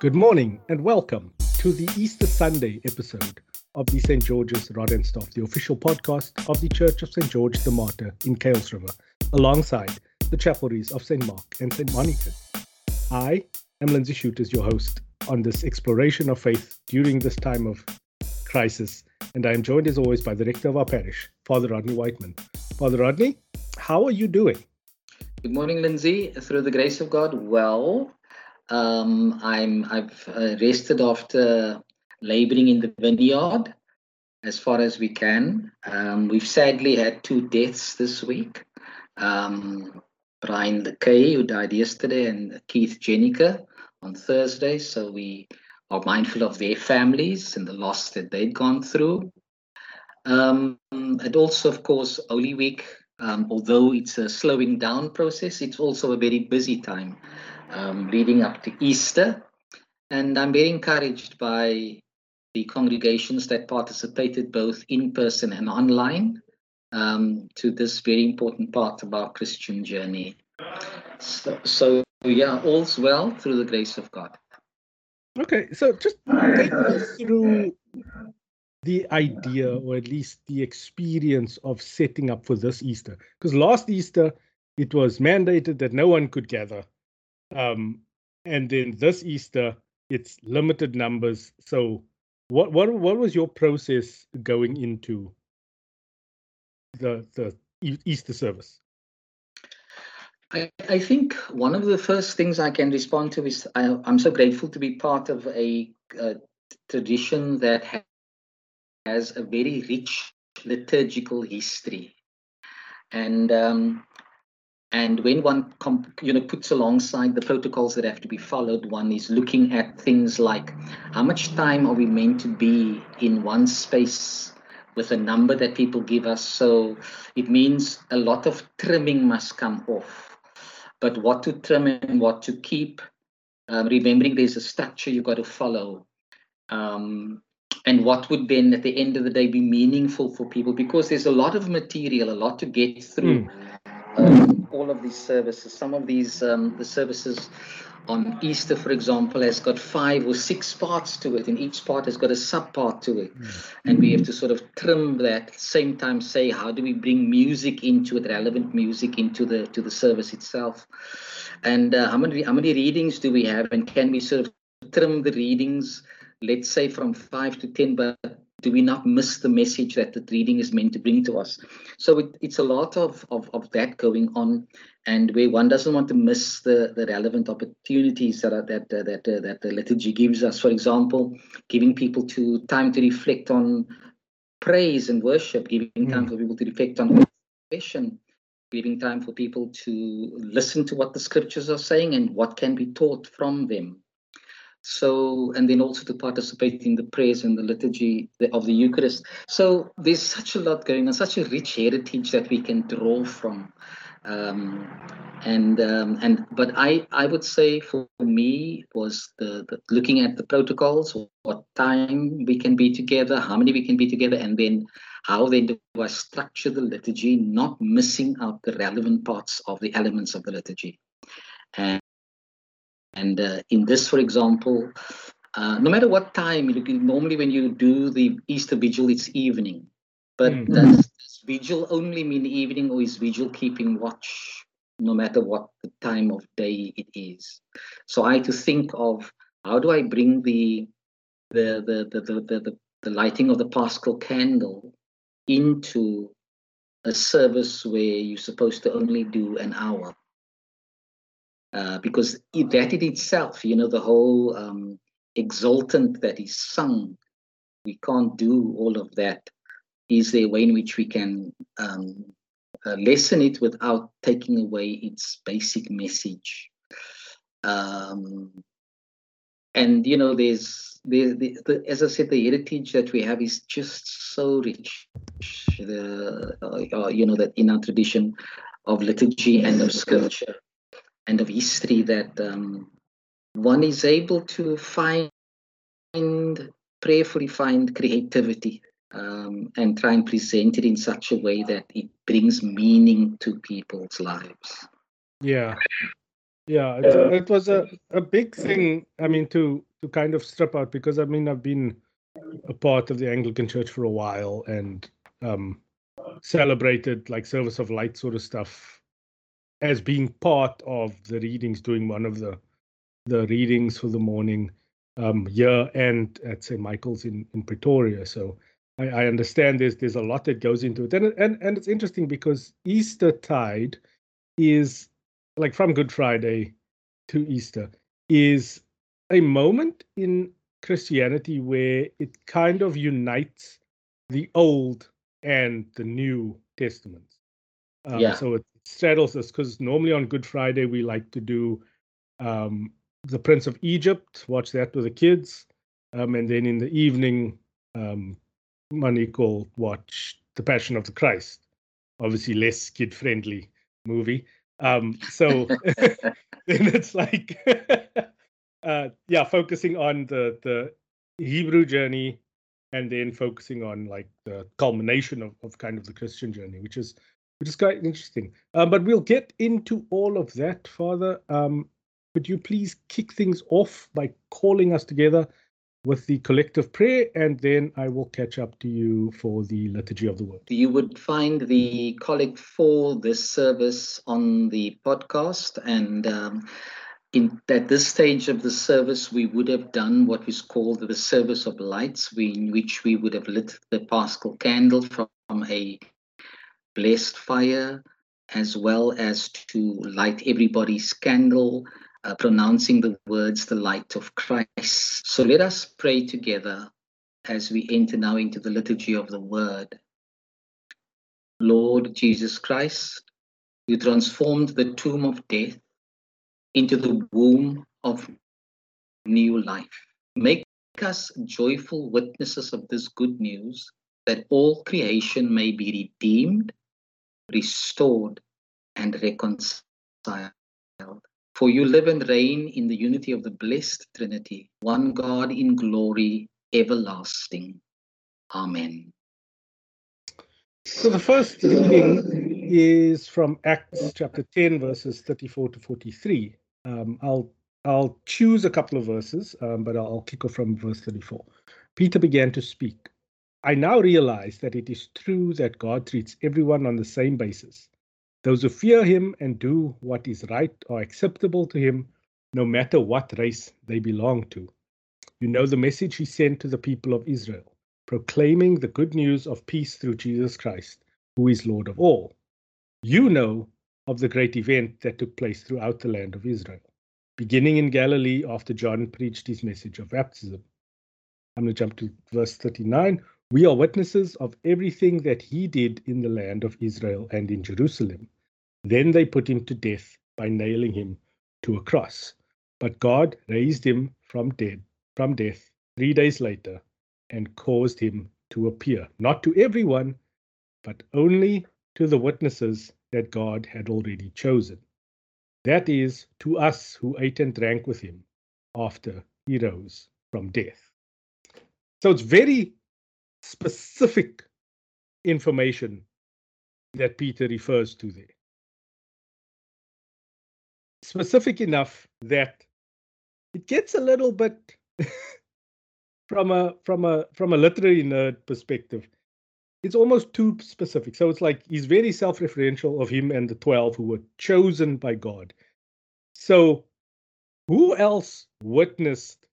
Good morning and welcome to the Easter Sunday episode of the St. George's Rod and Staff, the official podcast of the Church of St. George the Martyr in Kuils River, alongside the chapelries of St. Mark and St. Monica. I am Lindsay Shooters, your host on this exploration of faith during this time of crisis, and I am joined as always by the rector of our parish, Father Rodney Whiteman. Father Rodney, how are you doing? Good morning, Lindsay. Through the grace of God, well. Um, I'm I've uh, rested after laboring in the vineyard as far as we can. Um, we've sadly had two deaths this week. Um, Brian Kay, who died yesterday, and Keith Jenica on Thursday. So we are mindful of their families and the loss that they'd gone through. Um, and also, of course, Holy Week, um, although it's a slowing down process, it's also a very busy time um, leading up to Easter. And I'm very encouraged by the congregations that participated both in person and online um, to this very important part of our Christian journey. So, so, yeah, all's well through the grace of God. Okay, so just take us through the idea, or at least the experience of setting up for this Easter. Because last Easter, it was mandated that no one could gather. Um, and then this Easter, it's limited numbers. So, what what what was your process going into the the Easter service? I, I think one of the first things I can respond to is I, am so grateful to be part of a, a tradition that has a very rich liturgical history. And um, and when one you know puts alongside the protocols that have to be followed, one is looking at things like how much time are we meant to be in one space with a number that people give us. So it means a lot of trimming must come off but what to trim and what to keep. Um, remembering there's a structure you've got to follow. Um, and what would then at the end of the day be meaningful for people because there's a lot of material, a lot to get through. Mm. Um, all of these services, some of these um, the services on Easter, for example, has got five or six parts to it, and each part has got a sub part to it. Mm. And we have to sort of trim that same time say, how do we bring music into it, relevant music into the to the service itself? And uh, how many how many readings do we have, and can we sort of trim the readings, let's say from five to ten, but do we not miss the message that the reading is meant to bring to us? So it, it's a lot of, of, of that going on, and where one doesn't want to miss the, the relevant opportunities that are, that uh, that uh, that the liturgy gives us. For example, giving people to time to reflect on praise and worship, giving mm. time for people to reflect on confession, giving time for people to listen to what the scriptures are saying and what can be taught from them. So, and then also to participate in the prayers and the liturgy of the Eucharist. So, there's such a lot going on, such a rich heritage that we can draw from. Um, and um, and but I I would say for me was the, the looking at the protocols, what time we can be together, how many we can be together, and then how then do I structure the liturgy, not missing out the relevant parts of the elements of the liturgy. And and uh, in this, for example, uh, no matter what time, normally when you do the Easter vigil, it's evening. But mm. does, does vigil only mean evening or is vigil keeping watch no matter what the time of day it is? So I had to think of how do I bring the the the the the, the, the, the lighting of the Paschal candle into a service where you're supposed to only do an hour uh, because that in itself, you know, the whole um, Exsultet that is sung, we can't do all of that. Is there a way in which we can um, uh, lessen it without taking away its basic message? Um, and you know, there's the, the, the, as I said, the heritage that we have is just so rich. The uh, you know that in our tradition of liturgy and of scripture and of history that um, one is able to find prayerfully find creativity um, and try and present it in such a way that it brings meaning to people's lives. Yeah, yeah, it, it was a, a big thing. I mean, to to kind of strip out because I mean I've been a part of the Anglican Church for a while and um, celebrated like service of light sort of stuff as being part of the readings, doing one of the the readings for the morning um, here and at St. Michael's in, in Pretoria. So I, I understand there's there's a lot that goes into it. And, and and it's interesting because Easter tide is like from Good Friday to Easter is a moment in Christianity where it kind of unites the old and the new testaments. Um, yeah. So it straddles us because normally on Good Friday we like to do um, the Prince of Egypt, watch that with the kids, um, and then in the evening, um, Maniko watch The Passion of the Christ. Obviously, less kid friendly movie. Um, so then it's like, uh, yeah, focusing on the the Hebrew journey, and then focusing on like the culmination of, of kind of the Christian journey, which is which is quite interesting. Um, but we'll get into all of that, Father. Um, could you please kick things off by calling us together with the collective prayer, and then I will catch up to you for the liturgy of the word. You would find the collect for this service on the podcast, and um, in at this stage of the service, we would have done what is called the service of lights, we, in which we would have lit the Paschal candle from a blessed fire, as well as to light everybody's candle uh, pronouncing the words, the light of Christ. So let us pray together as we enter now into the liturgy of the word. Lord Jesus Christ, you transformed the tomb of death into the womb of new life. Make us joyful witnesses of this good news that all creation may be redeemed, restored, and reconciled. For you live and reign in the unity of the blessed Trinity, one God in glory everlasting. Amen. So the first reading is from Acts chapter 10, verses 34 to 43. Um, I'll I'll choose a couple of verses, um, but I'll, I'll kick off from verse 34. Peter began to speak. I now realize that it is true that God treats everyone on the same basis. Those who fear him and do what is right are acceptable to him, no matter what race they belong to. You know the message he sent to the people of Israel, proclaiming the good news of peace through Jesus Christ, who is Lord of all. You know of the great event that took place throughout the land of Israel, beginning in Galilee after John preached his message of baptism. I'm going to jump to verse 39. We are witnesses of everything that he did in the land of Israel and in Jerusalem. Then they put him to death by nailing him to a cross. But God raised him from dead from death 3 days later and caused him to appear not to everyone but only to the witnesses that God had already chosen. That is to us who ate and drank with him after he rose from death. So it's very specific information that Peter refers to there. Specific enough that it gets a little bit from a from a from a literary nerd perspective. It's almost too specific. So it's like he's very self-referential of him and the 12 who were chosen by God. So who else witnessed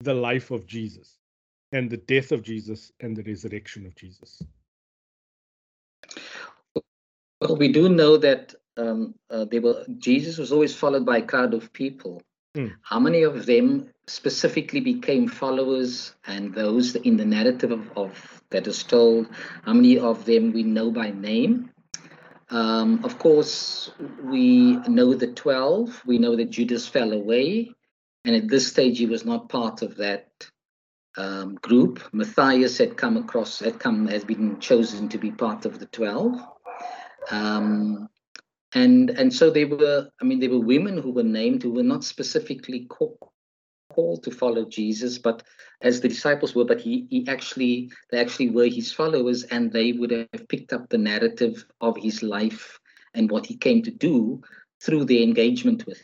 the life of Jesus? And the death of Jesus and the resurrection of Jesus? Well, we do know that um, uh, they were Jesus was always followed by a crowd of people. Mm. How many of them specifically became followers, and those in the narrative of, of that is told? How many of them we know by name? Um, of course, we know the twelve. We know that Judas fell away, and at this stage, he was not part of that um, group. Matthias had come across, had come, has been chosen to be part of the 12. Um, and and so they were, I mean, there were women who were named who were not specifically called, called to follow Jesus, but as the disciples were, but he, he actually, they actually were his followers and they would have picked up the narrative of his life and what he came to do through their engagement with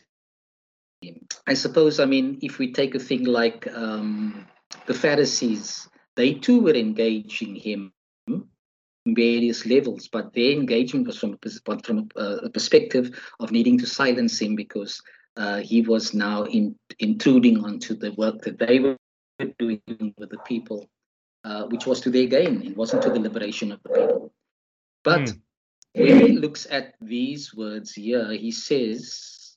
him. I suppose, I mean, if we take a thing like um, the Pharisees, they too were engaging him in various levels, but their engagement was from a, from a, a perspective of needing to silence him because uh, he was now in, intruding onto the work that they were doing with the people, uh, which was to their gain. It wasn't to the liberation of the people. But mm. when he looks at these words here, he says,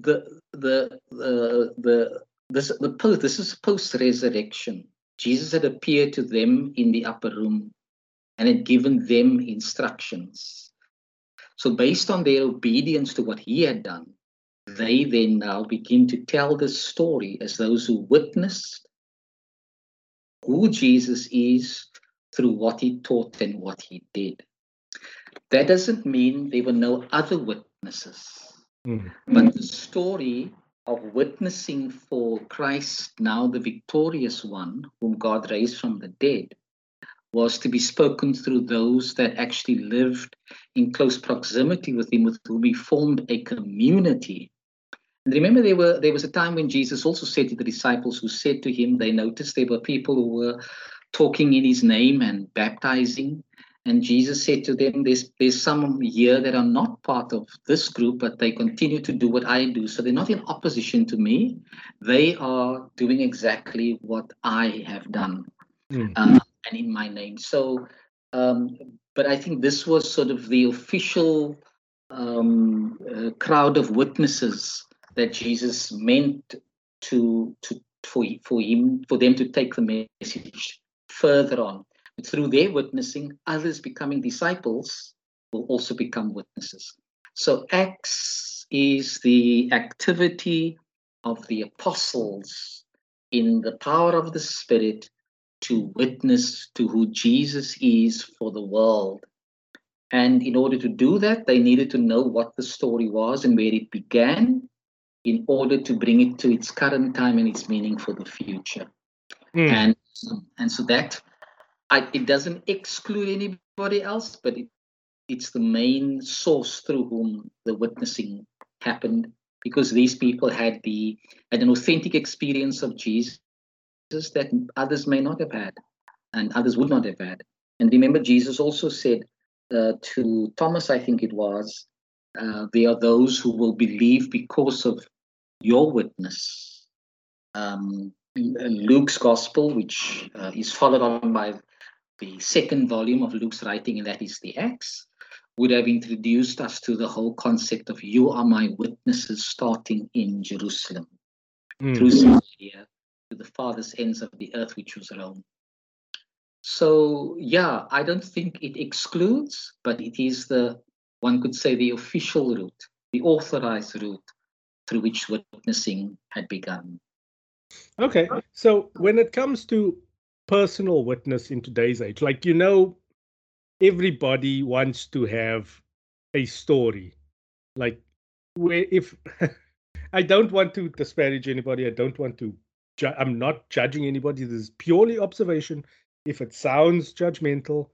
the the the the this the post this is post resurrection. Jesus had appeared to them in the upper room and had given them instructions. So, based on their obedience to what he had done, they then now begin to tell the story as those who witnessed who Jesus is through what he taught and what he did. That doesn't mean there were no other witnesses, mm. but the story of witnessing for Christ, now the victorious one, whom God raised from the dead, was to be spoken through those that actually lived in close proximity with him, with whom he formed a community. And remember, there were there was a time when Jesus also said to the disciples who said to him, they noticed there were people who were talking in his name and baptizing. And Jesus said to them, there's, there's some here that are not part of this group, but they continue to do what I do. So they're not in opposition to me. They are doing exactly what I have done mm. uh, and in my name. So, um, but I think this was sort of the official um, uh, crowd of witnesses that Jesus meant to, to for, for him for them to take the message further on through their witnessing, others becoming disciples will also become witnesses. So, Acts is the activity of the apostles in the power of the Spirit to witness to who Jesus is for the world. And in order to do that, they needed to know what the story was and where it began in order to bring it to its current time and its meaning for the future. Mm. And, and so that I, it doesn't exclude anybody else, but it, it's the main source through whom the witnessing happened because these people had the had an authentic experience of Jesus that others may not have had and others would not have had. And remember, Jesus also said uh, to Thomas, I think it was, uh, there are those who will believe because of your witness. Um, Luke's gospel, which uh, is followed on by the second volume of Luke's writing, and that is the Acts, would have introduced us to the whole concept of you are my witnesses starting in Jerusalem, mm. through Samaria to the farthest ends of the earth, which was Rome. So, yeah, I don't think it excludes, but it is the, one could say, the official route, the authorized route through which witnessing had begun. Okay, so when it comes to personal witness in today's age. Like, you know, everybody wants to have a story. Like, where if I don't want to disparage anybody, I don't want to, ju- I'm not judging anybody. This is purely observation. If it sounds judgmental,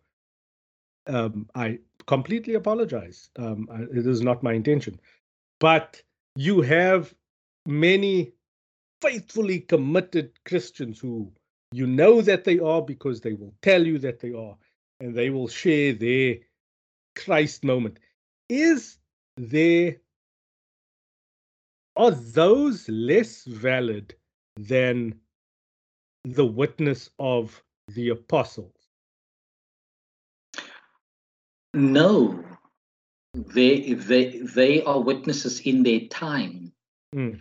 um, I completely apologize. Um, I, it is not my intention. But you have many faithfully committed Christians who you know that they are because they will tell you that they are, and they will share their Christ moment. Is there are those less valid than the witness of the apostles? No, they they they are witnesses in their time, mm.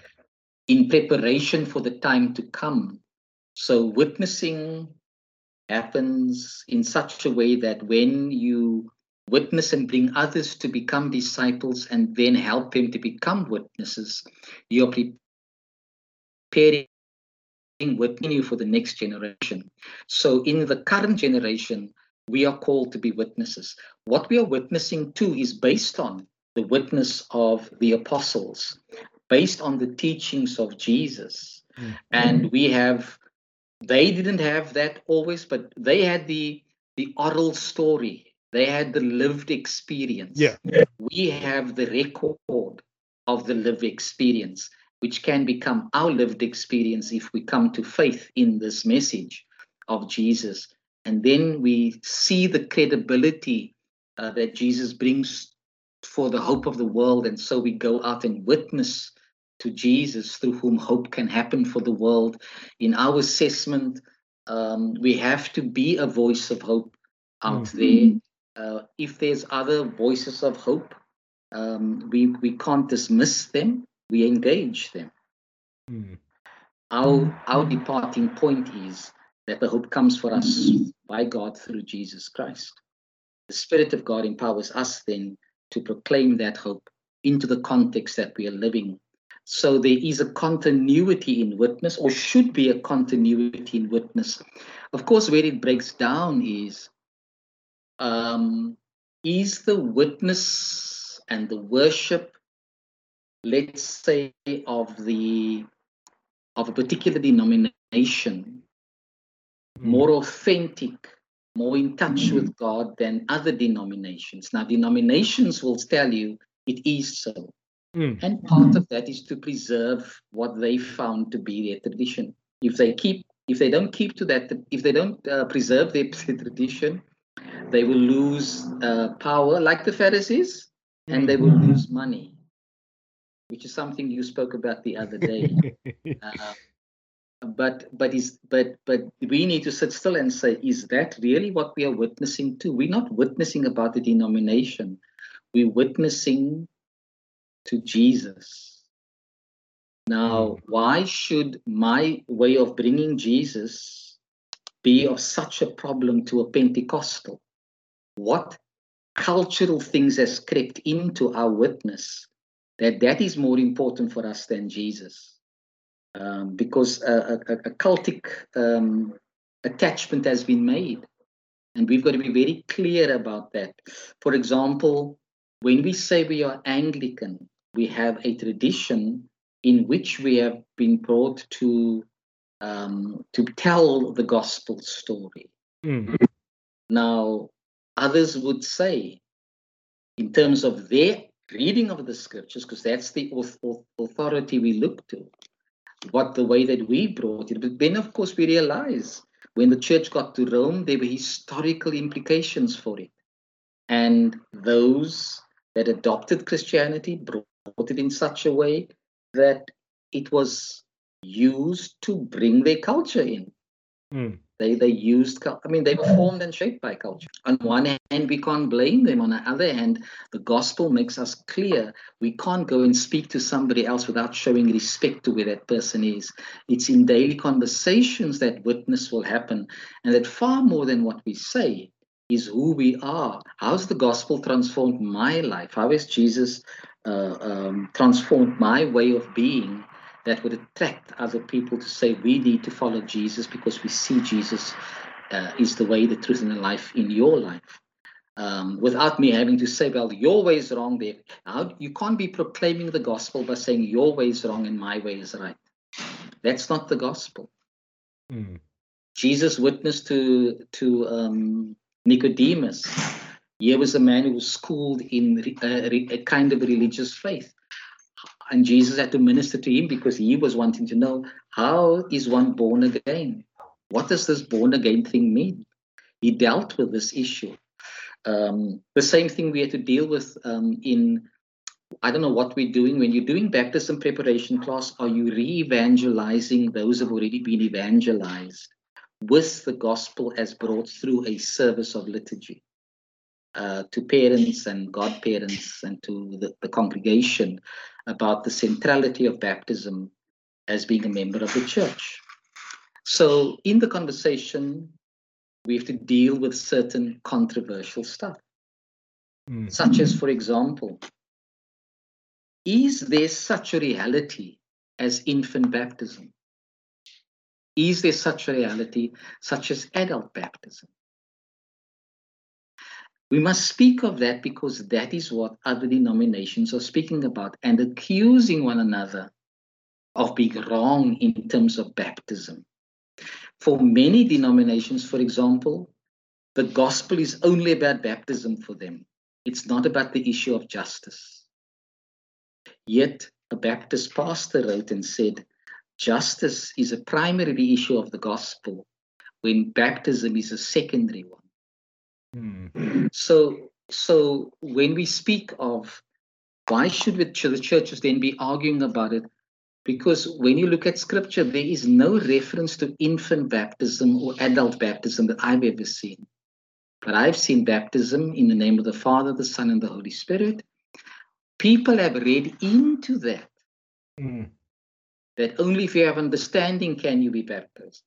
in preparation for the time to come. So witnessing happens in such a way that when you witness and bring others to become disciples and then help them to become witnesses, you're preparing within you for the next generation. So in the current generation, we are called to be witnesses. What we are witnessing to is based on the witness of the apostles, based on the teachings of Jesus. Mm-hmm. And we have they didn't have that always, but they had the the oral story. They had the lived experience. Yeah. We have the record of the lived experience, which can become our lived experience if we come to faith in this message of Jesus. And then we see the credibility uh, that Jesus brings for the hope of the world. And so we go out and witness to Jesus through whom hope can happen for the world. In our assessment, um, we have to be a voice of hope out mm-hmm. there. Uh, if there's other voices of hope, um, we, we can't dismiss them, we engage them. Mm. Our, our departing point is that the hope comes for us by God through Jesus Christ. The Spirit of God empowers us then to proclaim that hope into the context that we are living. So there is a continuity in witness, or should be a continuity in witness. Of course, where it breaks down is um, is the witness and the worship, let's say, of the of a particular denomination mm. more authentic, more in touch mm. with God than other denominations. Now, denominations will tell you it is so. Mm. And part of that is to preserve what they found to be their tradition. If they keep, if they don't keep to that, if they don't uh, preserve their tradition, they will lose uh, power, like the Pharisees, and they will mm-hmm. lose money, which is something you spoke about the other day. uh, but but is but but we need to sit still and say is that really what we are witnessing to we're not witnessing about the denomination we're witnessing to jesus now hmm. why should my way of bringing jesus be of such a problem to a pentecostal what cultural things has crept into our witness that that is more important for us than jesus um, because a, a, a cultic um, attachment has been made. And we've got to be very clear about that. For example, when we say we are Anglican, we have a tradition in which we have been brought to um, to tell the gospel story. Mm. Now, others would say, in terms of their reading of the scriptures, because that's the authority we look to, what the way that we brought it. But then, of course, we realize when the church got to Rome, there were historical implications for it. And those that adopted Christianity brought it in such a way that it was used to bring their culture in. Mm. They they used I mean they were formed and shaped by culture. On one hand, we can't blame them. On the other hand, the gospel makes us clear we can't go and speak to somebody else without showing respect to where that person is. It's in daily conversations that witness will happen, and that far more than what we say is who we are. How's the gospel transformed my life? How has Jesus uh, um, transformed my way of being? that would attract other people to say we need to follow Jesus because we see Jesus uh, is the way, the truth, and the life in your life. Um, without me having to say, well, your way is wrong there. You can't be proclaiming the gospel by saying your way is wrong and my way is right. That's not the gospel. Mm. Jesus witnessed to to um, Nicodemus. Here was a man who was schooled in a, uh, a kind of religious faith and Jesus had to minister to him because he was wanting to know how is one born again? What does this born again thing mean? He dealt with this issue. Um, the same thing we had to deal with um, in I don't know what we're doing when you're doing baptism preparation class. Are you re-evangelizing those who have already been evangelized with the gospel as brought through a service of liturgy? Uh, to parents and godparents and to the, the congregation about the centrality of baptism as being a member of the church. So, in the conversation, we have to deal with certain controversial stuff, mm. such as, for example, is there such a reality as infant baptism? Is there such a reality such as adult baptism? We must speak of that because that is what other denominations are speaking about and accusing one another of being wrong in terms of baptism. For many denominations, for example, the gospel is only about baptism for them. It's not about the issue of justice. Yet a Baptist pastor wrote and said, justice is a primary issue of the gospel when baptism is a secondary one. Mm. So, so when we speak of why should the churches then be arguing about it? Because when you look at scripture, there is no reference to infant baptism or adult baptism that I've ever seen. But I've seen baptism in the name of the Father, the Son, and the Holy Spirit. People have read into that mm. that only if you have understanding can you be baptized.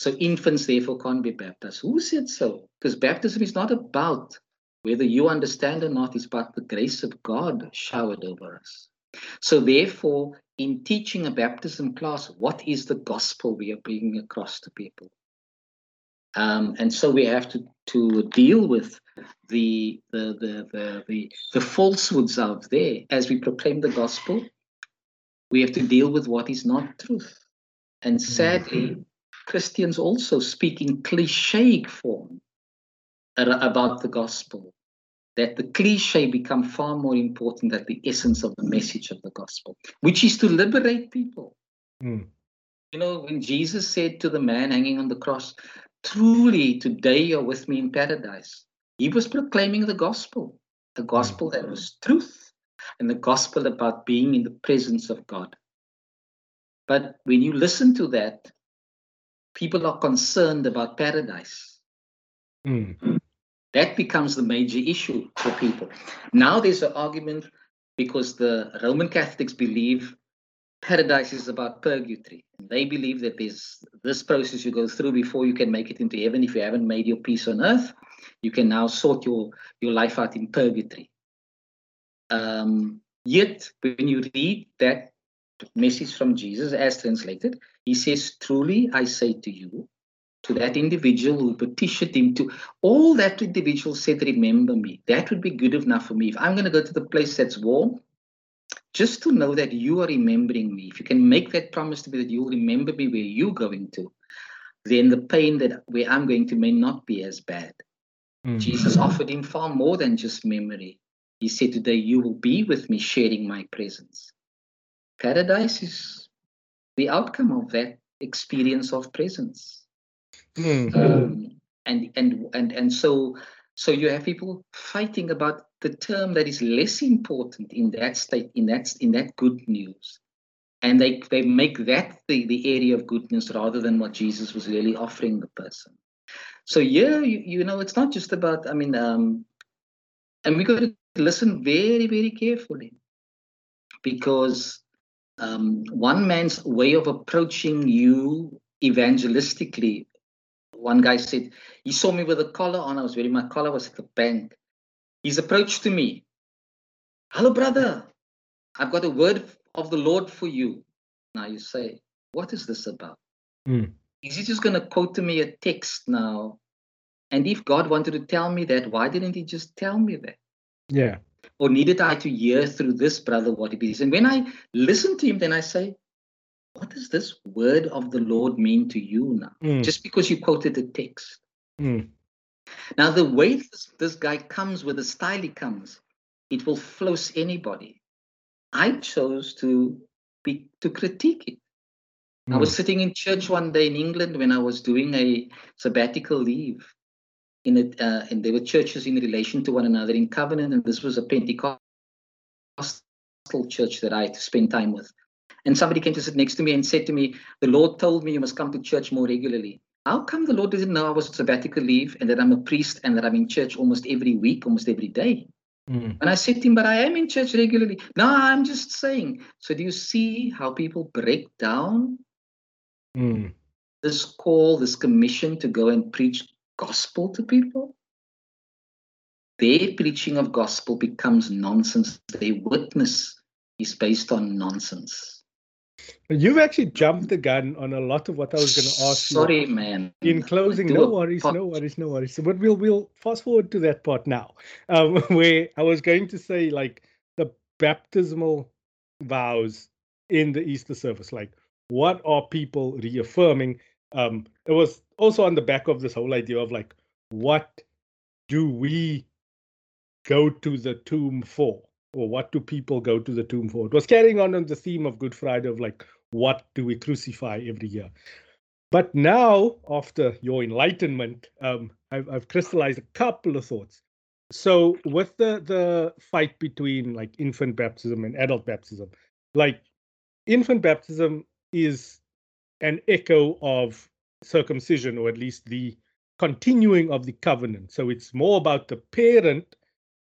So infants therefore can't be baptized. Who said so? Because baptism is not about whether you understand or not, it's about the grace of God showered over us. So therefore, in teaching a baptism class, what is the gospel we are bringing across to people? Um, and so we have to, to deal with the, the, the, the, the, the falsehoods out there as we proclaim the gospel. We have to deal with what is not truth. And sadly, Christians also speak in cliche form about the gospel. That the cliche become far more important than the essence of the message of the gospel, which is to liberate people. Mm. You know, when Jesus said to the man hanging on the cross, Truly, today you're with me in paradise, he was proclaiming the gospel, the gospel mm. that was truth, and the gospel about being in the presence of God. But when you listen to that, people are concerned about paradise. Mm. That becomes the major issue for people. Now there's an argument because the Roman Catholics believe paradise is about purgatory. They believe that there's this process you go through before you can make it into heaven. If you haven't made your peace on earth, you can now sort your, your life out in purgatory. Um, yet, when you read that message from Jesus as translated, he says, Truly I say to you, to that individual who petitioned him to all that individual said, Remember me. That would be good enough for me. If I'm going to go to the place that's warm, just to know that you are remembering me, if you can make that promise to me that you'll remember me where you're going to, then the pain that where I'm going to may not be as bad. Mm-hmm. Jesus offered him far more than just memory. He said, Today you will be with me sharing my presence. Paradise is the outcome of that experience of presence. Mm-hmm. Um, and and and and so so you have people fighting about the term that is less important in that state in that in that good news and they they make that the, the area of goodness rather than what jesus was really offering the person so yeah you, you know it's not just about i mean um and we got to listen very very carefully because um, one man's way of approaching you evangelistically one guy said he saw me with a collar on. I was wearing my collar was at the bank. He's approached to me. Hello, brother. I've got a word of the Lord for you. Now you say, what is this about? Mm. Is he just going to quote to me a text now? And if God wanted to tell me that, why didn't he just tell me that? Yeah. Or needed I to hear through this brother what it is? And when I listen to him, then I say, what does this word of the Lord mean to you now? Mm. Just because you quoted the text. Mm. Now, the way this, this guy comes with the style he comes, it will float anybody. I chose to be to critique it. Mm. I was hmm. sitting in church one day in England when I was doing a sabbatical leave. In it, uh, and there were churches in relation to one another in covenant, and this was a Pentecostal church that I had to spend time with. And somebody came to sit next to me and said to me, The Lord told me you must come to church more regularly. How come the Lord didn't know I was on sabbatical leave and that I'm a priest and that I'm in church almost every week, almost every day? Mm. And I said to him, But I am in church regularly. No, I'm just saying. So do you see how people break down mm. this call, this commission to go and preach gospel to people? Their preaching of gospel becomes nonsense. Their witness is based on nonsense. You've actually jumped the gun on a lot of what I was going to ask Sorry, you. Man. In closing, no worries, no worries, no worries. But we'll we'll fast forward to that part now, um, where I was going to say like the baptismal vows in the Easter service. Like, what are people reaffirming? Um, it was also on the back of this whole idea of like, what do we go to the tomb for? or what do people go to the tomb for? It was carrying on on the theme of Good Friday of like, what do we crucify every year? But now, after your enlightenment, um, I've, I've crystallized a couple of thoughts. So with the the fight between like infant baptism and adult baptism, like infant baptism is an echo of circumcision, or at least the continuing of the covenant. So it's more about the parent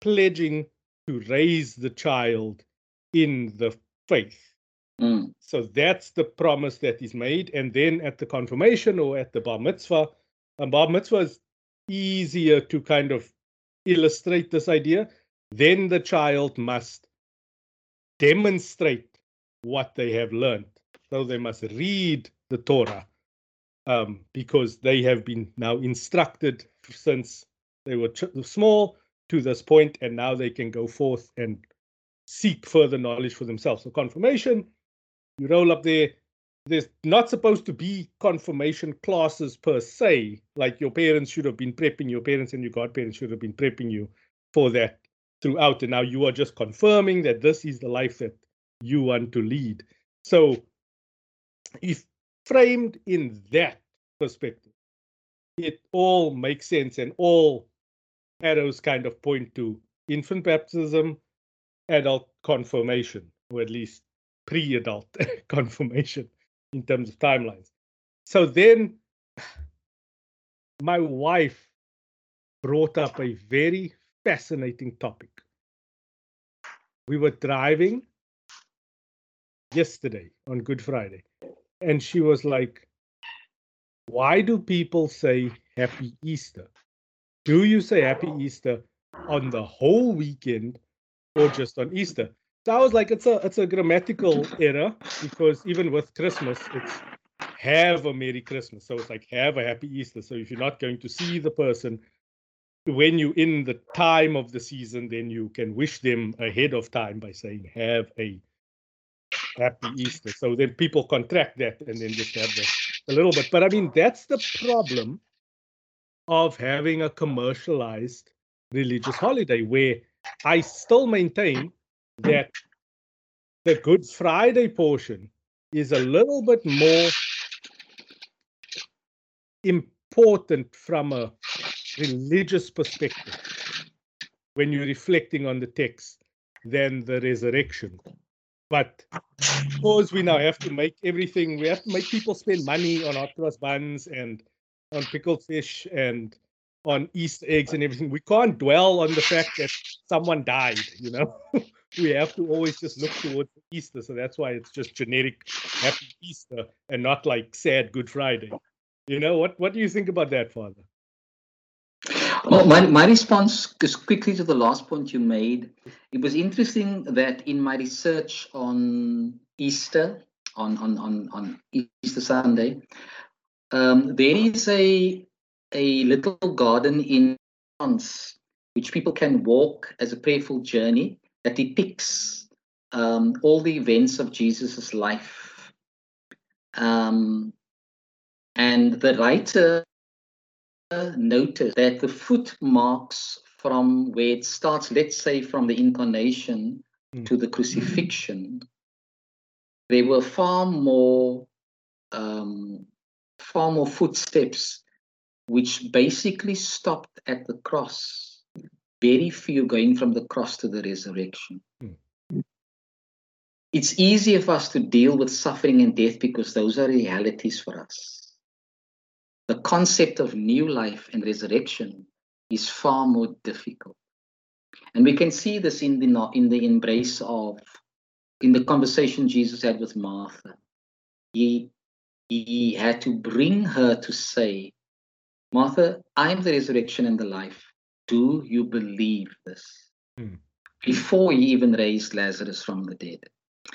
pledging to raise the child in the faith. Mm. So that's the promise that is made. And then at the confirmation or at the bar mitzvah, and bar mitzvah is easier to kind of illustrate this idea. Then the child must demonstrate what they have learned. So they must read the Torah um, because they have been now instructed since they were small to this point, and now they can go forth and seek further knowledge for themselves. So confirmation, you roll up there. There's not supposed to be confirmation classes per se. Like your parents should have been prepping, your parents and your godparents should have been prepping you for that throughout. And now you are just confirming that this is the life that you want to lead. So, if framed in that perspective, it all makes sense and all arrows kind of point to infant baptism, adult confirmation, or at least pre adult confirmation in terms of timelines. So then my wife brought up a very fascinating topic. We were driving yesterday on Good Friday, and she was like, Why do people say Happy Easter? Do you say Happy Easter on the whole weekend or just on Easter? So I was like, it's a it's a grammatical error because even with Christmas, it's have a Merry Christmas. So it's like have a Happy Easter. So if you're not going to see the person when you're in the time of the season, then you can wish them ahead of time by saying have a Happy Easter. So then people contract that and then just have the, a little bit. But I mean, that's the problem of having a commercialized religious holiday where I still maintain that the Good Friday portion is a little bit more important from a religious perspective when you're reflecting on the text than the resurrection. But because we now have to make everything, we have to make people spend money on hot cross buns and on pickled fish and on Easter eggs and everything. We can't dwell on the fact that someone died, you know. we have to always just look towards Easter. So that's why it's just generic happy Easter and not like sad Good Friday. You know, what what do you think about that, Father? Well, my, my response is quickly to the last point you made. It was interesting that in my research on Easter, on, on, on, on Easter Sunday, um, there is a, a little garden in France which people can walk as a prayerful journey that depicts um, all the events of Jesus' life. Um, and the writer noted that the footmarks from where it starts, let's say from the incarnation mm. to the crucifixion, there were far more um, far more footsteps which basically stopped at the cross. Very few going from the cross to the resurrection. Mm. It's easier for us to deal with suffering and death because those are realities for us the concept of new life and resurrection is far more difficult. And we can see this in the, in the embrace of, in the conversation Jesus had with Martha. He, he had to bring her to say, Martha, I am the resurrection and the life. Do you believe this? Hmm. Before he even raised Lazarus from the dead.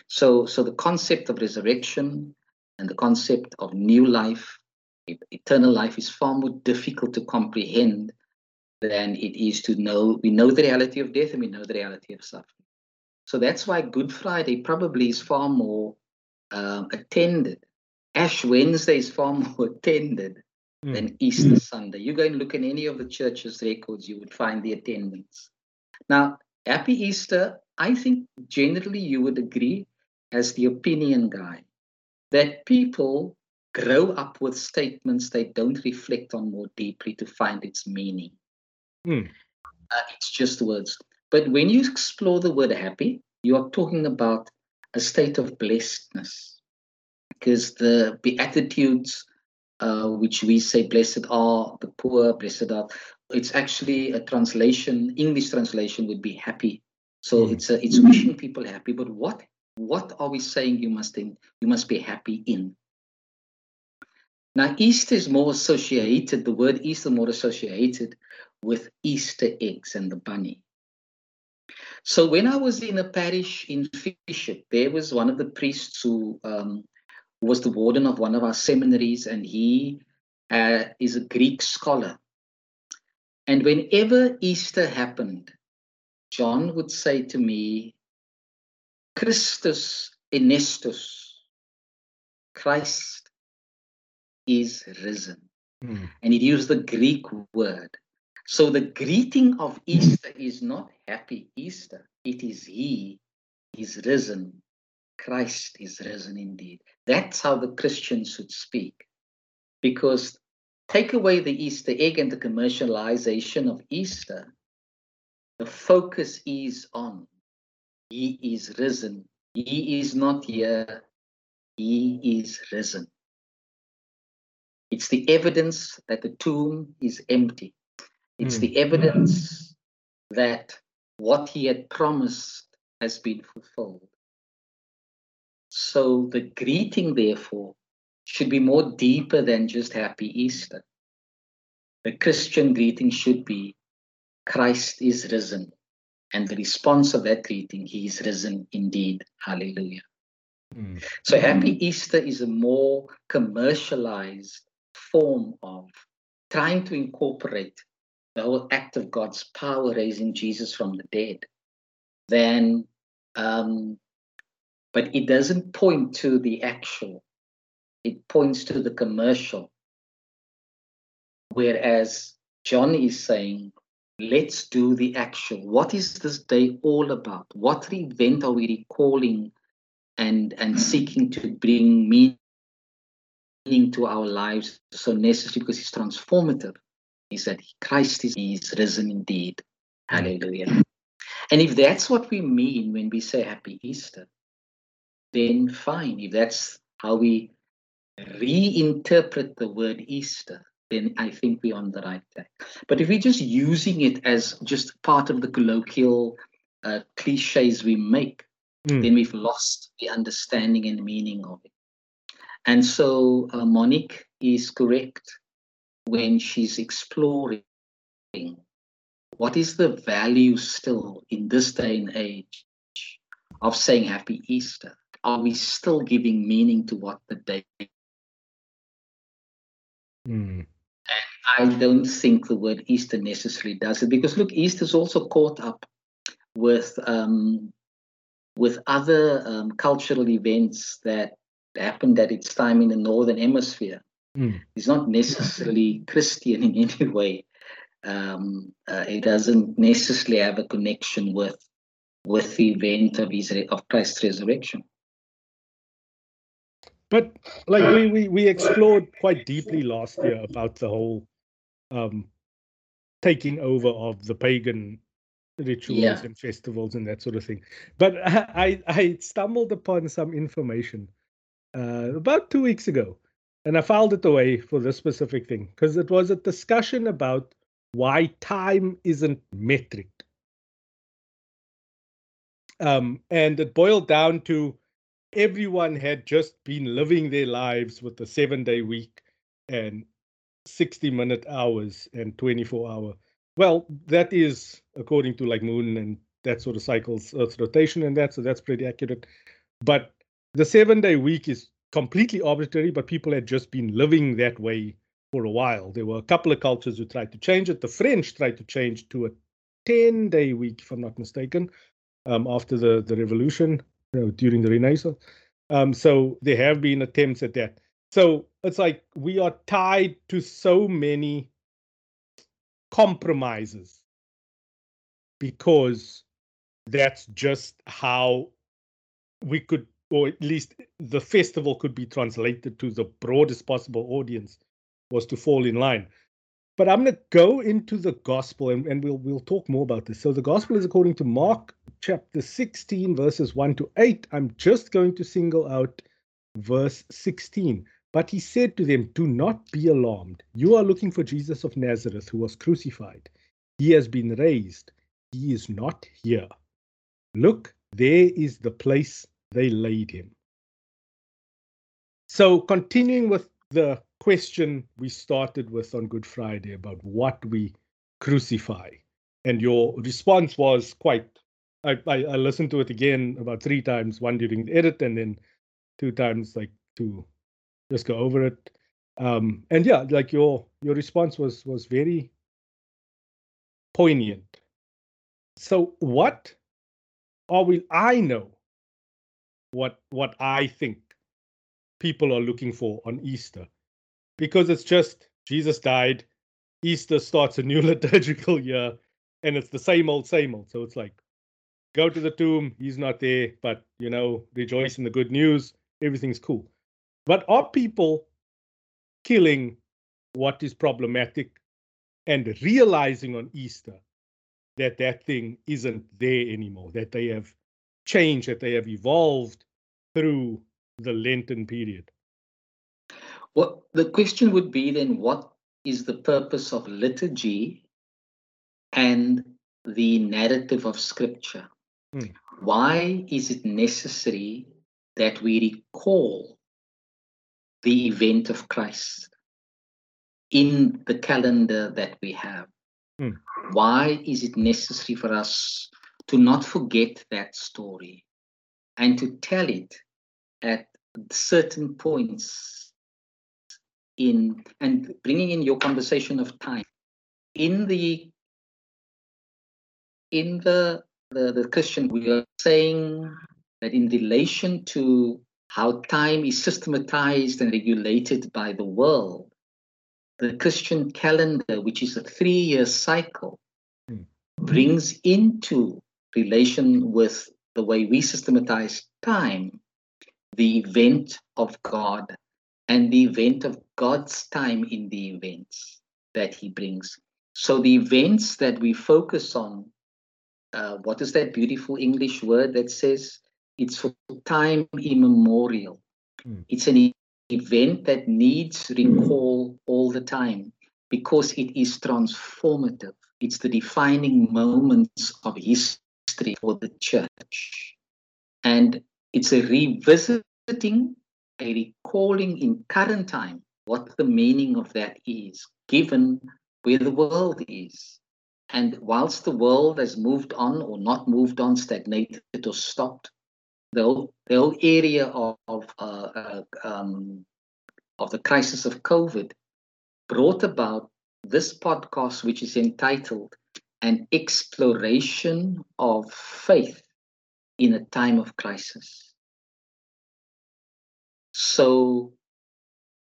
So, so the concept of resurrection and the concept of new life eternal life is far more difficult to comprehend than it is to know. We know the reality of death and we know the reality of suffering. So that's why Good Friday probably is far more um, attended. Ash Wednesday is far more attended mm. than Easter mm. Sunday. You go and look in any of the church's records, you would find the attendance. Now, Happy Easter I think generally you would agree, as the opinion guy, that people grow up with statements they don't reflect on more deeply to find its meaning. Hmm. Uh, it's just words. But when you explore the word happy, you are talking about a state of blessedness. Because the Beatitudes, uh, which we say, blessed are the poor, blessed are, it's actually a translation, English translation would be happy. So mm. it's a, it's wishing people happy. But what what are we saying you must in, you must be happy in? Now Easter is more associated, the word Easter is more associated with Easter eggs and the bunny. So when I was in a parish in Fish Hoek, there was one of the priests who um, was the warden of one of our seminaries, and he uh, is a Greek scholar. And whenever Easter happened, John would say to me, Christos anesti, Christ is risen. Mm. And he used the Greek word. So the greeting of Easter is not happy Easter, it is He is risen. Christ is risen indeed. That's how the Christians should speak. Because take away the Easter egg and the commercialization of Easter, the focus is on He is risen. He is not here, He is risen. It's the evidence that the tomb is empty. It's mm. the evidence that what he had promised has been fulfilled. So the greeting, therefore, should be more deeper than just Happy Easter. The Christian greeting should be Christ is risen. And the response of that greeting, He is risen indeed. Hallelujah. Mm. So Happy Easter is a more commercialized form of trying to incorporate the whole act of God's power raising Jesus from the dead, then, um, but it doesn't point to the actual, it points to the commercial. Whereas John is saying, let's do the actual. What is this day all about? What event are we recalling and, and seeking to bring meaning to our lives so necessary because it's transformative? is that Christ is, is risen indeed. Hallelujah. And if that's what we mean when we say Happy Easter, then fine. If that's how we reinterpret the word Easter, then I think we're on the right track. But if we're just using it as just part of the colloquial uh, cliches we make, mm. then we've lost the understanding and meaning of it. And so uh, Monique is correct when she's exploring what is the value still in this day and age of saying happy Easter? Are we still giving meaning to what the day mm. And I don't think the word Easter necessarily does it because look, Easter is also caught up with um, with other um, cultural events that happened at its time in the northern hemisphere. Mm. It's not necessarily Christian in any way. Um, uh, it doesn't necessarily have a connection with with the event of his of Christ's resurrection. But like we, we we explored quite deeply last year about the whole um, taking over of the pagan rituals yeah. and festivals and that sort of thing. But I I stumbled upon some information uh, about two weeks ago and I filed it away for this specific thing because it was a discussion about why time isn't metric. Um, and it boiled down to everyone had just been living their lives with a seven day week and 60 minute hours and 24 hour. Well, that is according to like moon and that sort of cycles, Earth's rotation and that, so that's pretty accurate. But the seven day week is completely arbitrary, but people had just been living that way for a while. There were a couple of cultures who tried to change it. The French tried to change to a 10 day week, if I'm not mistaken, um, after the, the revolution you know, during the Renaissance. Um, so there have been attempts at that. So it's like we are tied to so many compromises because that's just how we could, or at least the festival could be translated to the broadest possible audience, was to fall in line. But I'm going to go into the gospel, and, and we'll we'll talk more about this. So the gospel is according to Mark chapter 16, verses 1 to 8. I'm just going to single out verse 16. But he said to them, Do not be alarmed. You are looking for Jesus of Nazareth, who was crucified. He has been raised. He is not here. Look, there is the place they laid him. So, continuing with the question we started with on Good Friday about what we crucify, and your response was quite. I, I, I listened to it again about three times, one during the edit, and then two times like to just go over it. Um, and yeah, like your your response was was very poignant. So what are we I know what what I think people are looking for on Easter. Because it's just Jesus died, Easter starts a new liturgical year, and it's the same old, same old. So it's like go to the tomb, he's not there, but you know, rejoice in the good news, everything's cool. But are people killing what is problematic and realizing on Easter that that thing isn't there anymore, that they have changed, that they have evolved through the Lenten period? Well, the question would be then what is the purpose of liturgy and the narrative of Scripture? Hmm. Why is it necessary that we recall the event of Christ in the calendar that we have? Hmm. Why is it necessary for us to not forget that story and to tell it at certain points in and bringing in your conversation of time in the in the the, the christian we are saying that in relation to how time is systematized and regulated by the world the christian calendar which is a three year cycle mm. brings into relation with the way we systematize time the event of God and the event of God's time in the events that He brings. So, the events that we focus on, uh, what is that beautiful English word that says it's for time immemorial? Mm. It's an event that needs recall all the time because it is transformative. It's the defining moments of history for the church. And it's a revisiting, a recalling in current time what the meaning of that is, given where the world is. And whilst the world has moved on or not moved on, stagnated or stopped, the whole, the whole area of of, uh, uh, um, of the crisis of COVID brought about this podcast, which is entitled An Exploration of Faith in a Time of Crisis. So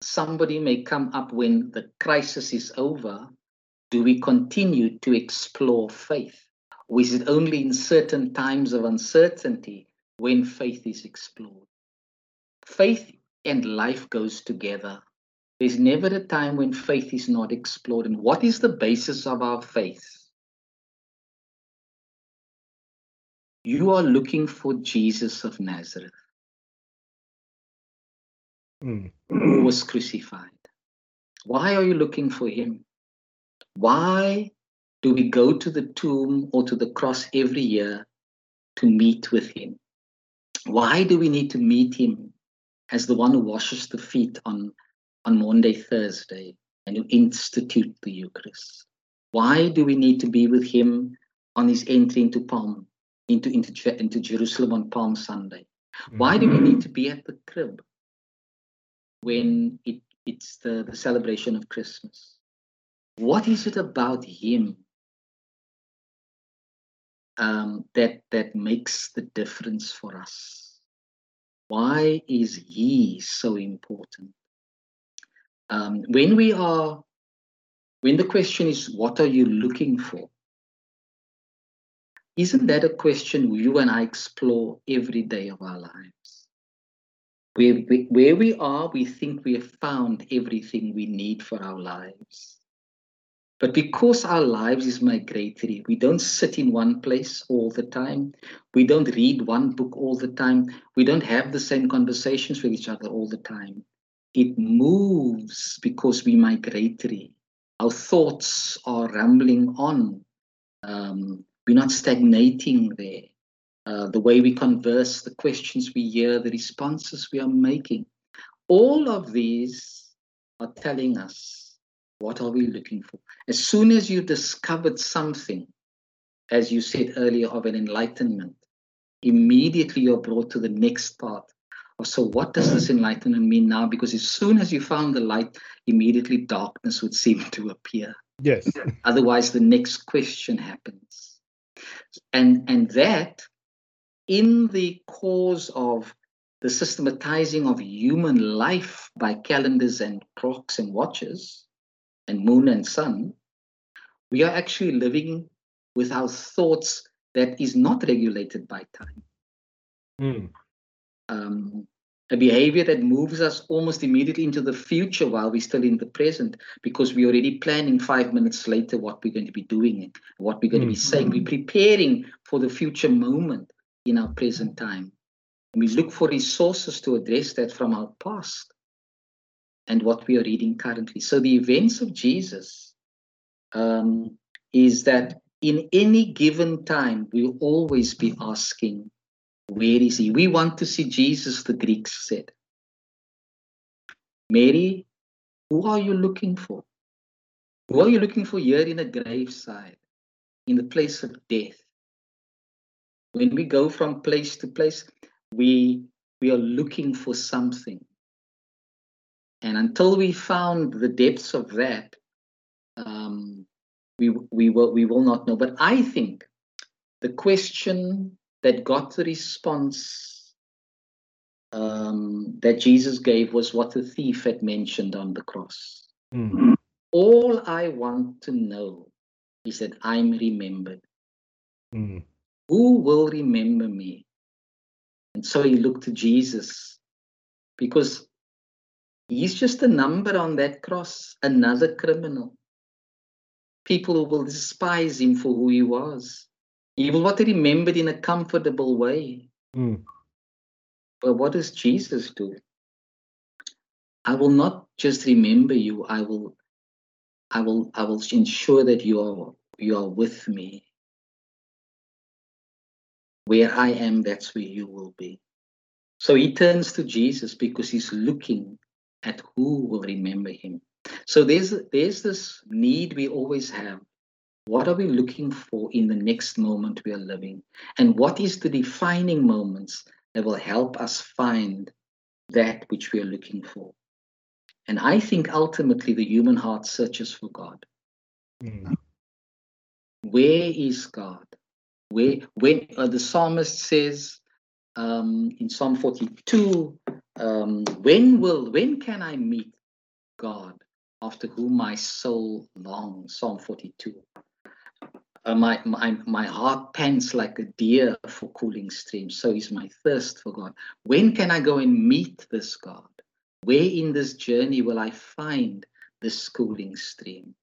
somebody may come up when the crisis is over. Do we continue to explore faith? Or is it only in certain times of uncertainty when faith is explored? Faith and life goes together. There's never a time when faith is not explored. And what is the basis of our faith? You are looking for Jesus of Nazareth mm. who was crucified. Why are you looking for him? Why do we go to the tomb or to the cross every year to meet with him? Why do we need to meet him as the one who washes the feet on, on Maundy, Thursday, and who institute the Eucharist? Why do we need to be with him on his entry into Palm, into, into, into Jerusalem on Palm Sunday? Why do we need to be at the crib? when it, it's the, the celebration of Christmas? What is it about him um, that that makes the difference for us? Why is he so important? Um, when we are, when the question is, what are you looking for? Isn't that a question you and I explore every day of our lives? Where, where we are, we think we have found everything we need for our lives. But because our lives is migratory, we don't sit in one place all the time. We don't read one book all the time. We don't have the same conversations with each other all the time. It moves because we migratory. Our thoughts are rambling on. Um, we're not stagnating there. Uh, the way we converse, the questions we hear, the responses we are making. All of these are telling us what are we looking for? As soon as you discovered something, as you said earlier, of an enlightenment, immediately you're brought to the next part. So, what does this enlightenment mean now? Because as soon as you found the light, immediately darkness would seem to appear. Yes. Otherwise, the next question happens. And, and that, in the cause of the systematizing of human life by calendars and clocks and watches, and moon and sun, we are actually living with our thoughts that is not regulated by time. Mm. Um, a behavior that moves us almost immediately into the future while we're still in the present because we're already planning five minutes later what we're going to be doing and what we're going mm. to be saying. We're preparing for the future moment in our present time. And we look for resources to address that from our past and what we are reading currently. So the events of Jesus um, is that in any given time, we'll always be asking, where is he? We want to see Jesus, the Greeks said. Mary, who are you looking for? Who are you looking for here in a graveside, in the place of death? When we go from place to place, we we are looking for something. And until we found the depths of that, um, we, we, will, we will not know. But I think the question that got the response um, that Jesus gave was what the thief had mentioned on the cross. Mm. All I want to know is that I'm remembered. Mm. Who will remember me? And so he looked to Jesus because He's just a number on that cross, another criminal. People will despise him for who he was. He will not remembered in a comfortable way. Mm. But what does Jesus do? I will not just remember you, I will I will I will ensure that you are you are with me. Where I am, that's where you will be. So he turns to Jesus because he's looking at who will remember him. So there's there's this need we always have. What are we looking for in the next moment we are living? And what is the defining moments that will help us find that which we are looking for? And I think ultimately the human heart searches for God. Mm. Where is God? Where when uh, the psalmist says um, in Psalm 42, um, when will when can I meet God after whom my soul longs? Psalm 42. Uh, my, my my heart pants like a deer for cooling streams. So is my thirst for God. When can I go and meet this God? Where in this journey will I find this cooling stream?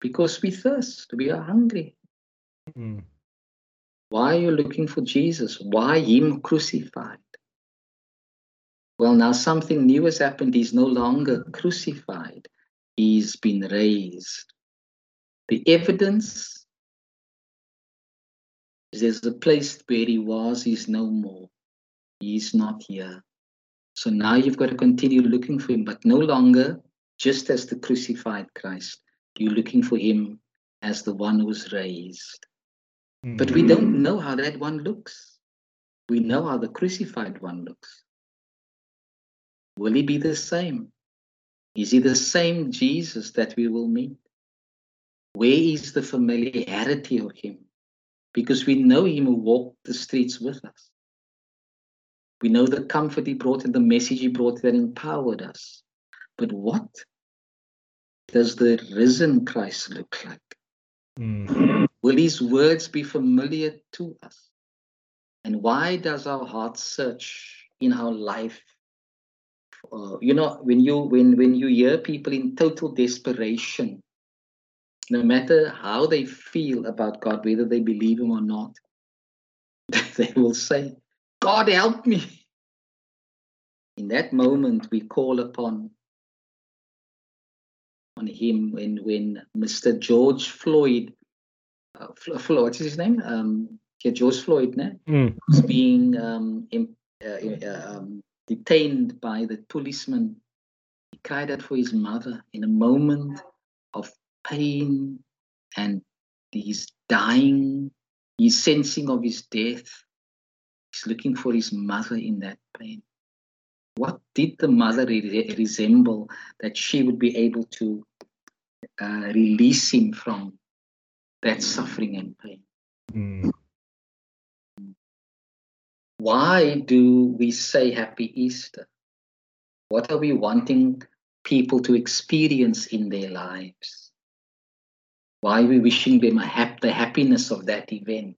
Because we thirst, we are hungry. Mm. Why are you looking for Jesus? Why Him crucified? Well, now something new has happened. He's no longer crucified, he's been raised. The evidence there's a place where he was, he's no more. He's not here. So now you've got to continue looking for him, but no longer just as the crucified Christ. You're looking for him as the one who was raised. Mm-hmm. But we don't know how that one looks. We know how the crucified one looks. Will he be the same? Is he the same Jesus that we will meet? Where is the familiarity of him? Because we know him who walked the streets with us. We know the comfort he brought and the message he brought that empowered us. But what does the risen Christ look like? Mm. Will his words be familiar to us? And why does our heart search in our life? Uh, you know, when you when when you hear people in total desperation, no matter how they feel about God, whether they believe Him or not, they will say, "God help me." In that moment, we call upon on him when when Mr. George Floyd uh, Floyd, what's his name? Um, yeah, George Floyd, ne? Mm. was being um, in, uh, uh, um, detained by the policeman. He cried out for his mother in a moment of pain, and he's dying. He's sensing of his death. He's looking for his mother in that pain. What did the mother re- resemble that she would be able to uh, release him from that suffering and pain. Mm. Why do we say Happy Easter? What are we wanting people to experience in their lives? Why are we wishing them a hap- the happiness of that event?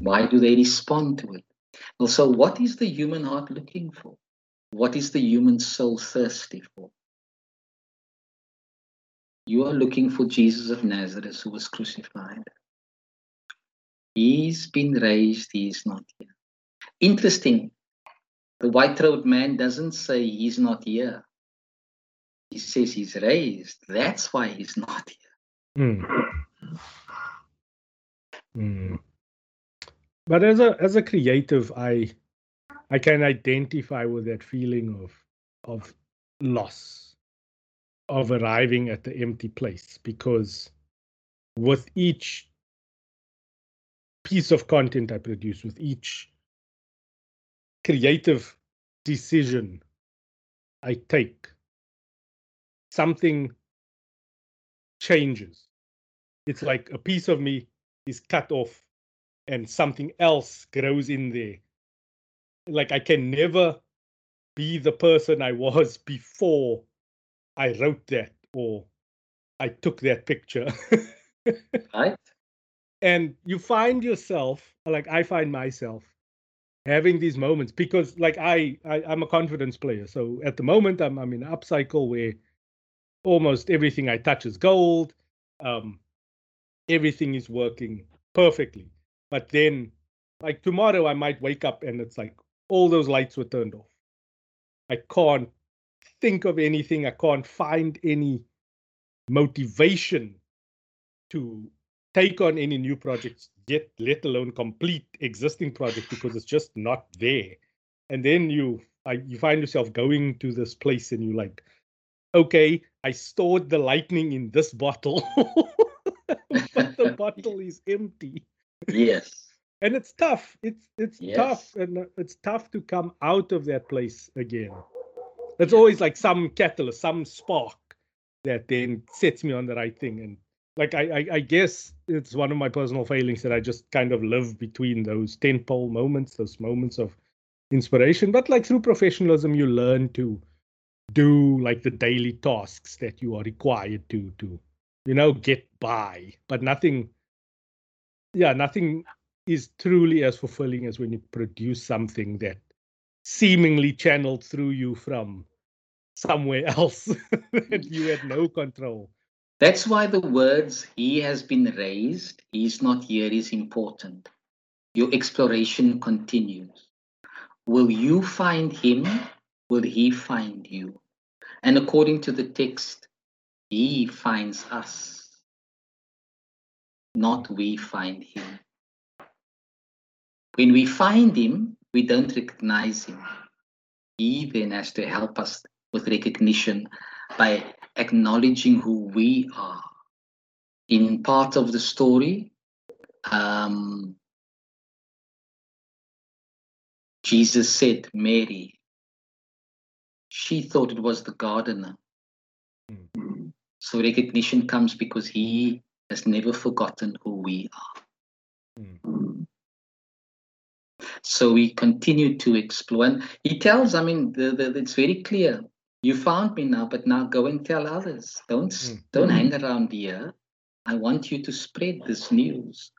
Why do they respond to it? Well, so what is the human heart looking for? What is the human soul thirsty for? You are looking for Jesus of Nazareth who was crucified. He's been raised, he is not here. Interesting. The white robed man doesn't say he's not here. He says he's raised. That's why he's not here. Mm. Mm. But as a as a creative, I I can identify with that feeling of of loss, of arriving at the empty place, because with each piece of content I produce, with each creative decision I take, something changes. It's like a piece of me is cut off and something else grows in there like I can never be the person I was before I wrote that or I took that picture. right. And you find yourself, like I find myself, having these moments because, like I, I am a confidence player. So at the moment, I'm I'm in an upcycle where almost everything I touch is gold. Um, everything is working perfectly. But then, like tomorrow, I might wake up and it's like, all those lights were turned off. I can't think of anything. I can't find any motivation to take on any new projects yet, let alone complete existing projects because it's just not there. And then you I, you find yourself going to this place and you're like, okay, I stored the lightning in this bottle, but the bottle is empty. Yes and it's tough. It's it's yes. tough, and uh, it's tough to come out of that place again. There's always like some catalyst, some spark that then sets me on the right thing. And like I, I, I guess it's one of my personal failings that I just kind of live between those tentpole moments, those moments of inspiration. But like through professionalism, you learn to do like the daily tasks that you are required to to you know get by but nothing yeah nothing is truly as fulfilling as when you produce something that seemingly channeled through you from somewhere else that you had no control. That's why the words he has been raised, he's not here is important. Your exploration continues. Will you find him? Will he find you? And according to the text, he finds us, not we find him. When we find him, we don't recognize him. He then has to help us with recognition by acknowledging who we are. In part of the story, um, Jesus said, Mary, she thought it was the gardener. Mm. So recognition comes because he has never forgotten who we are. Mm. So we continue to explore. And he tells, I mean, the, the, it's very clear. You found me now, but now go and tell others. Don't mm. don't hang around here. I want you to spread this news.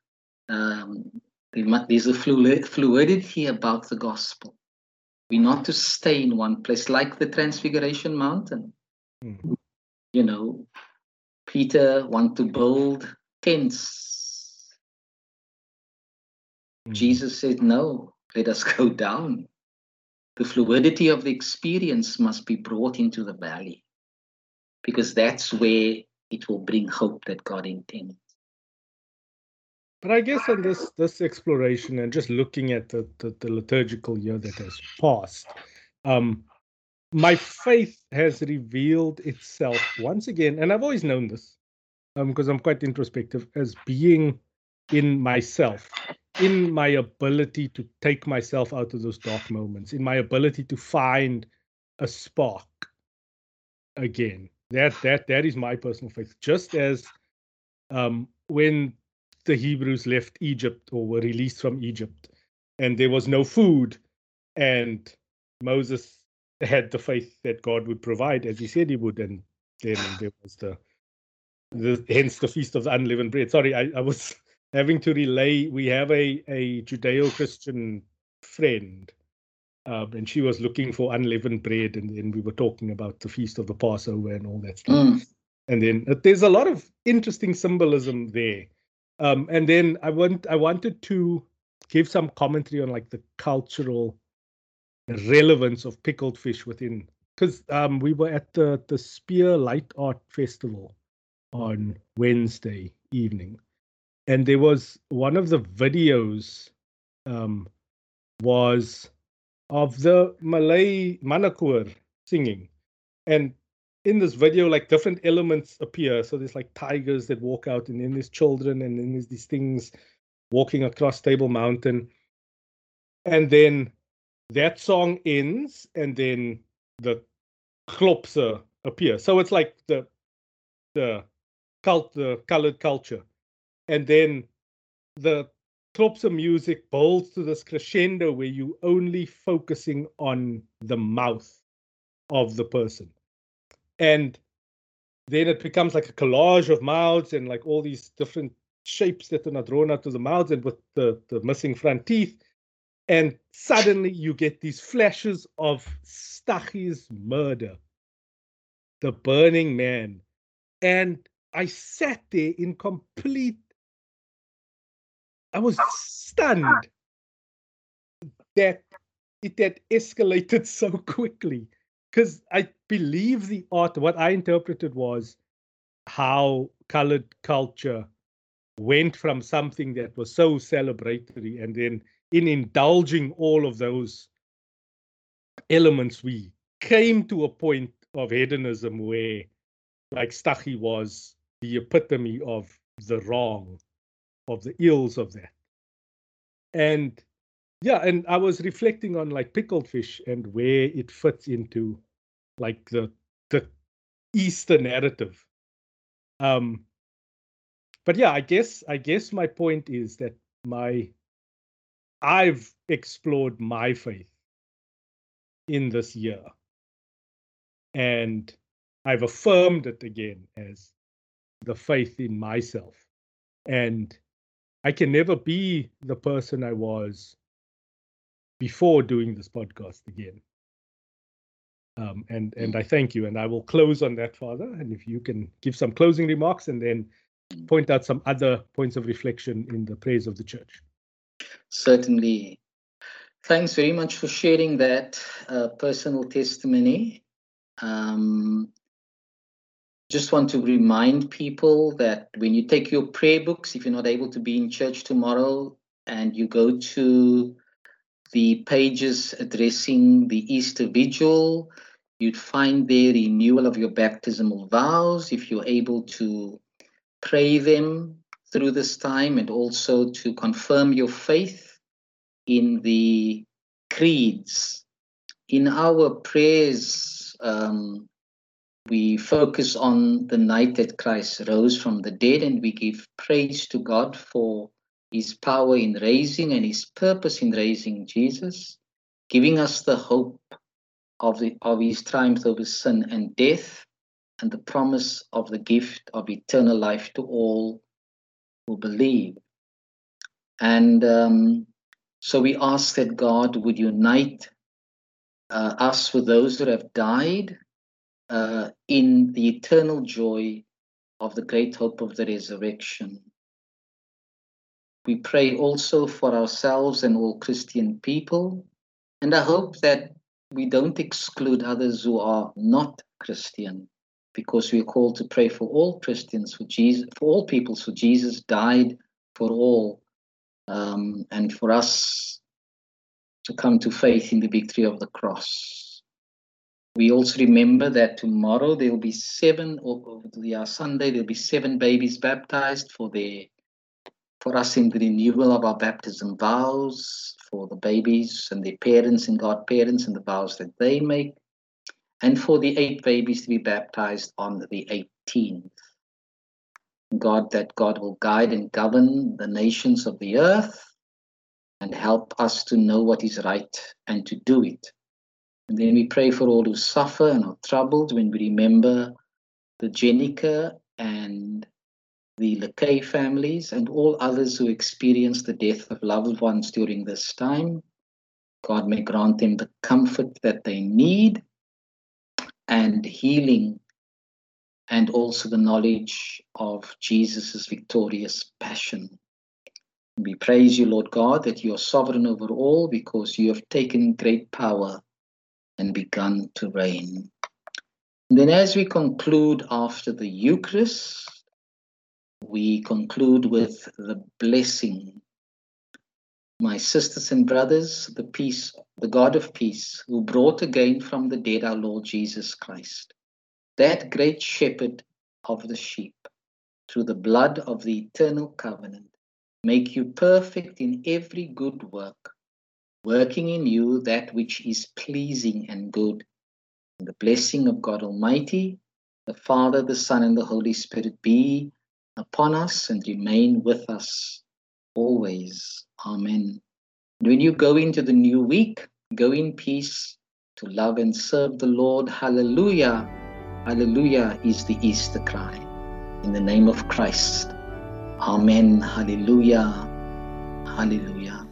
Um, there's a fluidity about the gospel. We're not to stay in one place, like the Transfiguration Mountain. Mm. You know, Peter want to build tents. Mm. Jesus said, "No, let us go down." the fluidity of the experience must be brought into the valley because that's where it will bring hope that God intends. But I guess in this this exploration and just looking at the, the, the liturgical year that has passed, um, my faith has revealed itself once again, and I've always known this because um, I'm quite introspective, as being in myself in my ability to take myself out of those dark moments, in my ability to find a spark again. That that that is my personal faith. Just as um, when the Hebrews left Egypt or were released from Egypt, and there was no food, and Moses had the faith that God would provide, as he said he would, and then there was the, the hence the feast of the unleavened bread. Sorry, I, I was having to relay. We have a a Judeo-Christian friend, um, and she was looking for unleavened bread, and then we were talking about the feast of the Passover and all that stuff. Mm. And then uh, there's a lot of interesting symbolism there. Um, and then I want I wanted to give some commentary on like the cultural relevance of pickled fish within because um, we were at the the Spier Light Art Festival on Wednesday evening, and there was one of the videos um, was of the Malay Mannekoor singing, and in this video, like different elements appear. So there's like tigers that walk out, and then there's children, and then there's these things walking across Table Mountain, and then that song ends, and then the klopse appear. So it's like the the cult, the colored culture and then the klopse music builds to this crescendo where you're only focusing on the mouth of the person and then it becomes like a collage of mouths and like all these different shapes that are not drawn out to the mouths and with the, the missing front teeth and suddenly you get these flashes of Stachy's murder. The burning man. And i sat there in complete I was stunned that it had escalated so quickly because I believe the art, what I interpreted was how colored culture went from something that was so celebratory and then in indulging all of those elements, we came to a point of hedonism where like Stachy was the epitome of the wrong of the ills of that. And yeah, and I was reflecting on like pickled fish and where it fits into like the the Easter narrative. Um but yeah, I guess I guess my point is that my I've explored my faith in this year. And I've affirmed it again as the faith in myself. And I can never be the person I was before doing this podcast again. Um, and and I thank you, and I will close on that, Father. And if you can give some closing remarks, and then point out some other points of reflection in the praise of the church. Certainly. Thanks very much for sharing that uh, personal testimony. Um, just want to remind people that when you take your prayer books, if you're not able to be in church tomorrow, and you go to the pages addressing the Easter Vigil, you'd find there renewal of your baptismal vows if you're able to pray them through this time and also to confirm your faith in the creeds. In our prayers, um, we focus on the night that Christ rose from the dead and we give praise to God for his power in raising and his purpose in raising Jesus, giving us the hope of, the, of his triumph over sin and death and the promise of the gift of eternal life to all who believe. And um, so we ask that God would unite uh, us with those that have died uh, in the eternal joy of the great hope of the resurrection. We pray also for ourselves and all Christian people, and I hope that we don't exclude others who are not Christian, because we are called to pray for all Christians, for Jesus, for all peoples, for Jesus died for all, um, and for us to come to faith in the victory of the cross. We also remember that tomorrow there will be seven, or yeah, Sunday there will be seven babies baptized for the for us in the renewal of our baptism vows, for the babies and their parents and godparents and the vows that they make, and for the eight babies to be baptized on the 18th. God, that God will guide and govern the nations of the earth and help us to know what is right and to do it. And then we pray for all who suffer and are troubled when we remember the Jenica and the LeKay families and all others who experience the death of loved ones during this time. God may grant them the comfort that they need and healing and also the knowledge of Jesus' victorious passion. We praise you, Lord God, that you are sovereign over all because you have taken great power and begun to reign. And then, as we conclude after the Eucharist, we conclude with the blessing. My sisters and brothers, the peace, the God of peace, who brought again from the dead our Lord Jesus Christ, that great shepherd of the sheep, through the blood of the eternal covenant, make you perfect in every good work working in you that which is pleasing and good. And the blessing of God Almighty, the Father, the Son, and the Holy Spirit be upon us and remain with us always. Amen. When you go into the new week, go in peace to love and serve the Lord. Hallelujah. Hallelujah is the Easter cry. In the name of Christ. Amen. Hallelujah. Hallelujah.